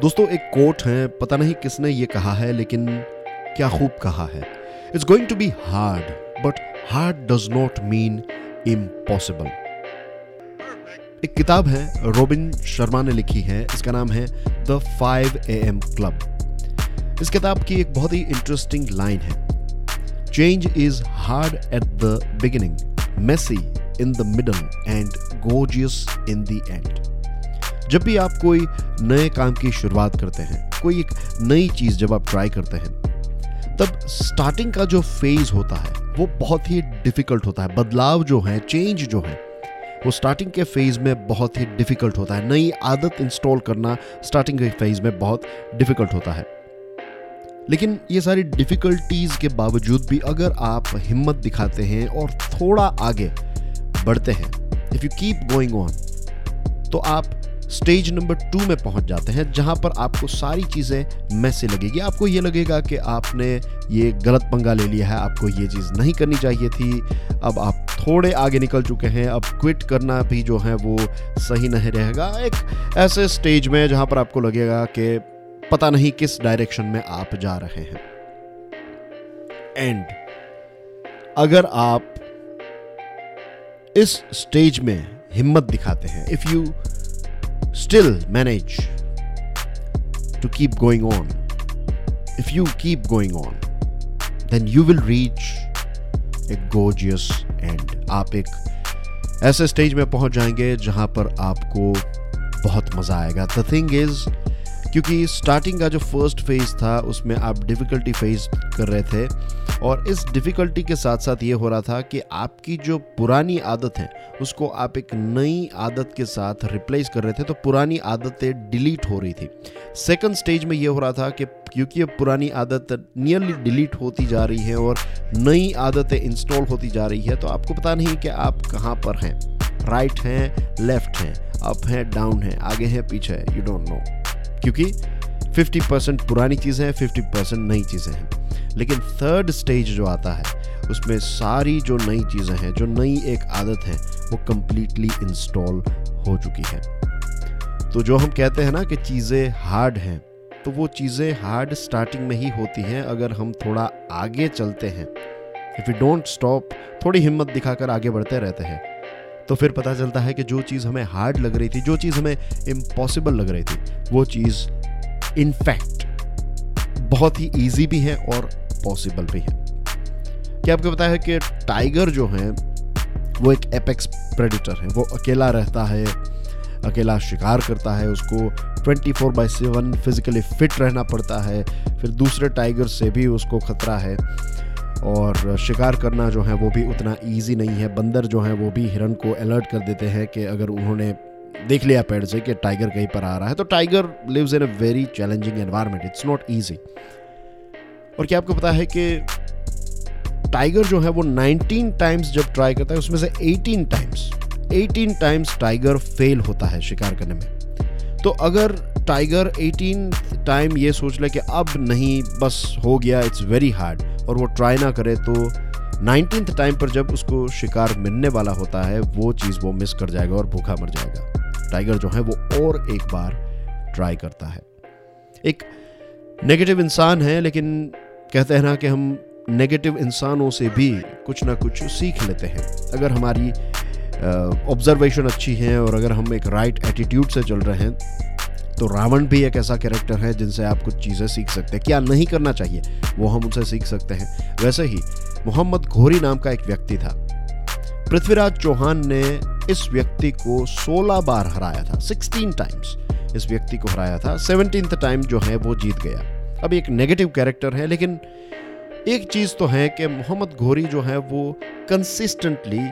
दोस्तों, एक कोट है, पता नहीं किसने ये कहा है, लेकिन क्या खूब कहा है। It's going to be hard but hard does not mean impossible एक किताब है, रोबिन शर्मा ने लिखी है, इसका नाम है the five A M club इस किताब की एक बहुत ही इंटरेस्टिंग लाइन है। Change is hard at the beginning messy in the middle and gorgeous in the end जब भी आप कोई नए काम की शुरुआत करते हैं, कोई एक नई चीज़ जब आप ट्राई करते हैं, तब स्टार्टिंग का जो फ़ेज़ होता है, वो बहुत ही डिफ़िकल्ट होता है। बदलाव जो है चेंज जो है, वो स्टार्टिंग के फ़ेज़ में बहुत ही डिफ़िकल्ट होता है। नई आदत इंस्टॉल करना स्टार्टिंग के फ़ेज़ में बहुत डिफ़िकल्ट होता है। लेकिन ये सारी डिफिकल्टीज के बावजूद भी अगर आप हिम्मत दिखाते हैं और थोड़ा आगे बढ़ते हैं if you keep going on तो आप स्टेज नंबर टू में पहुँच जाते हैं, जहाँ पर आपको सारी चीज़ें मैसे लगेगी। आपको ये लगेगा कि आपने ये गलत पंगा ले लिया है, आपको ये चीज़ नहीं करनी चाहिए थी। अब आप थोड़े आगे निकल चुके हैं, अब क्विट करना भी जो है वो सही नहीं रहेगा। एक ऐसे स्टेज में जहाँ पर आपको लगेगा कि पता नहीं किस डायरेक्शन में आप जा रहे हैं। एंड अगर आप इस स्टेज में हिम्मत दिखाते हैं if you still manage to keep going on, if you keep going on, then you will reach a gorgeous end. आप एक ऐसे स्टेज में पहुँच जाएँगे जहाँ पर आपको बहुत मज़ा आएगा द थिंग इज़ क्योंकि स्टार्टिंग का जो फ़र्स्ट फ़ेज़ था, उसमें आप डिफ़िकल्टी फेस कर रहे थे। और इस डिफ़िकल्टी के साथ साथ ये हो रहा था कि आपकी जो पुरानी आदत है, उसको आप एक नई आदत के साथ रिप्लेस कर रहे थे तो पुरानी आदतें डिलीट हो रही थी। सेकंड स्टेज में ये हो रहा था कि क्योंकि अब पुरानी आदत नियरली डिलीट होती जा रही है और नई आदतें इंस्टॉल होती जा रही है तो आपको पता नहीं कि आप कहाँ पर हैं। राइट हैं लेफ़्ट हैं अप हैं डाउन हैं, आगे हैं, पीछे यू डोंट नो क्योंकि 50 परसेंट पुरानी चीज़ें हैं 50 परसेंट नई चीज़ें हैं। लेकिन थर्ड स्टेज जो आता है, उसमें सारी जो नई चीज़ें हैं, जो नई एक आदत है, वो कम्प्लीटली इंस्टॉल हो चुकी है। तो जो हम कहते हैं ना कि चीज़ें हार्ड हैं तो वो चीज़ें हार्ड स्टार्टिंग में ही होती हैं, अगर हम थोड़ा आगे चलते हैं। इफ़ यू डोंट स्टॉप थोड़ी हिम्मत दिखाकर आगे बढ़ते रहते हैं। तो फिर पता चलता है कि जो चीज़ हमें हार्ड लग रही थी, जो चीज़ हमें इम्पॉसिबल लग रही थी, वो चीज़ इनफैक्ट बहुत ही ईजी भी है और पॉसिबल भी है। क्या आपको पता है कि टाइगर जो है, वो एक एपेक्स प्रेडिटर है। वो अकेला रहता है, अकेला शिकार करता है, उसको 24 four by seven physically fit रहना पड़ता है, फिर दूसरे टाइगर से भी उसको खतरा है। और शिकार करना जो है वो भी उतना ईजी नहीं है। बंदर जो है वो भी हिरन को अलर्ट कर देते हैं कि अगर उन्होंने देख लिया पेड़ से कि टाइगर कहीं पर आ रहा है तो tiger lives in a very challenging environment it's not easy और क्या आपको पता है कि टाइगर जो है वो 19 टाइम्स जब ट्राई करता है, उसमें से 18 टाइम्स 18 टाइम्स टाइगर फेल होता है शिकार करने में। तो अगर टाइगर 18 टाइम ये सोच ले कि अब नहीं, बस हो गया इट्स वेरी हार्ड और वो ट्राई ना करे तो नाइनटीन टाइम पर जब उसको शिकार मिलने वाला होता है, वो चीज़ वो मिस कर जाएगा और भूखा मर जाएगा। टाइगर जो है, वो और एक बार ट्राई करता है। एक नेगेटिव इंसान है, लेकिन कहते हैं ना कि हम नेगेटिव इंसानों से भी कुछ ना कुछ सीख लेते हैं। अगर हमारी ऑब्जर्वेशन अच्छी है और अगर हम एक राइट right एटीट्यूड से चल रहे हैं तो रावण भी एक ऐसा कैरेक्टर है जिनसे आप कुछ चीज़ें सीख सकते हैं। क्या नहीं करना चाहिए? वो हम उनसे सीख सकते हैं। वैसे ही, मोहम्मद घोरी नाम का एक व्यक्ति था। पृथ्वीराज चौहान ने इस व्यक्ति को 16 बार हराया था 16 टाइम्स इस व्यक्ति को हराया था। सेवनटीन टाइम जो है वो जीत गया। अब एक नेगेटिव कैरेक्टर है, लेकिन एक चीज़ तो है कि मोहम्मद घोरी जो है वो कंसिस्टेंटली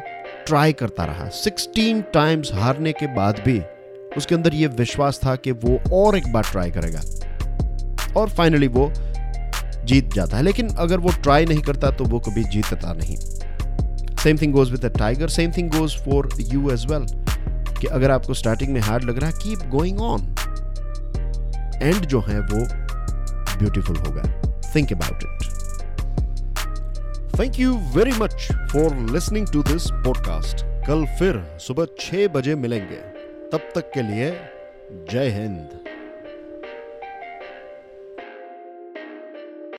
ट्राई करता रहा। 16 टाइम्स हारने के बाद भी उसके अंदर ये विश्वास था कि वो और एक बार ट्राई करेगा। और फाइनली वो जीत जाता है। लेकिन अगर वो ट्राई नहीं करता तो वो कभी जीतता नहीं। Same thing goes with tiger same thing goes for you as well कि अगर आपको स्टार्टिंग में हार्ड लग रहा है कीप गोइंग ऑन एंड जो है वो ब्यूटीफुल होगा। Think about it thank you very much for listening to this podcast कल फिर सुबह छह बजे मिलेंगे। तब तक के लिए जय हिंद।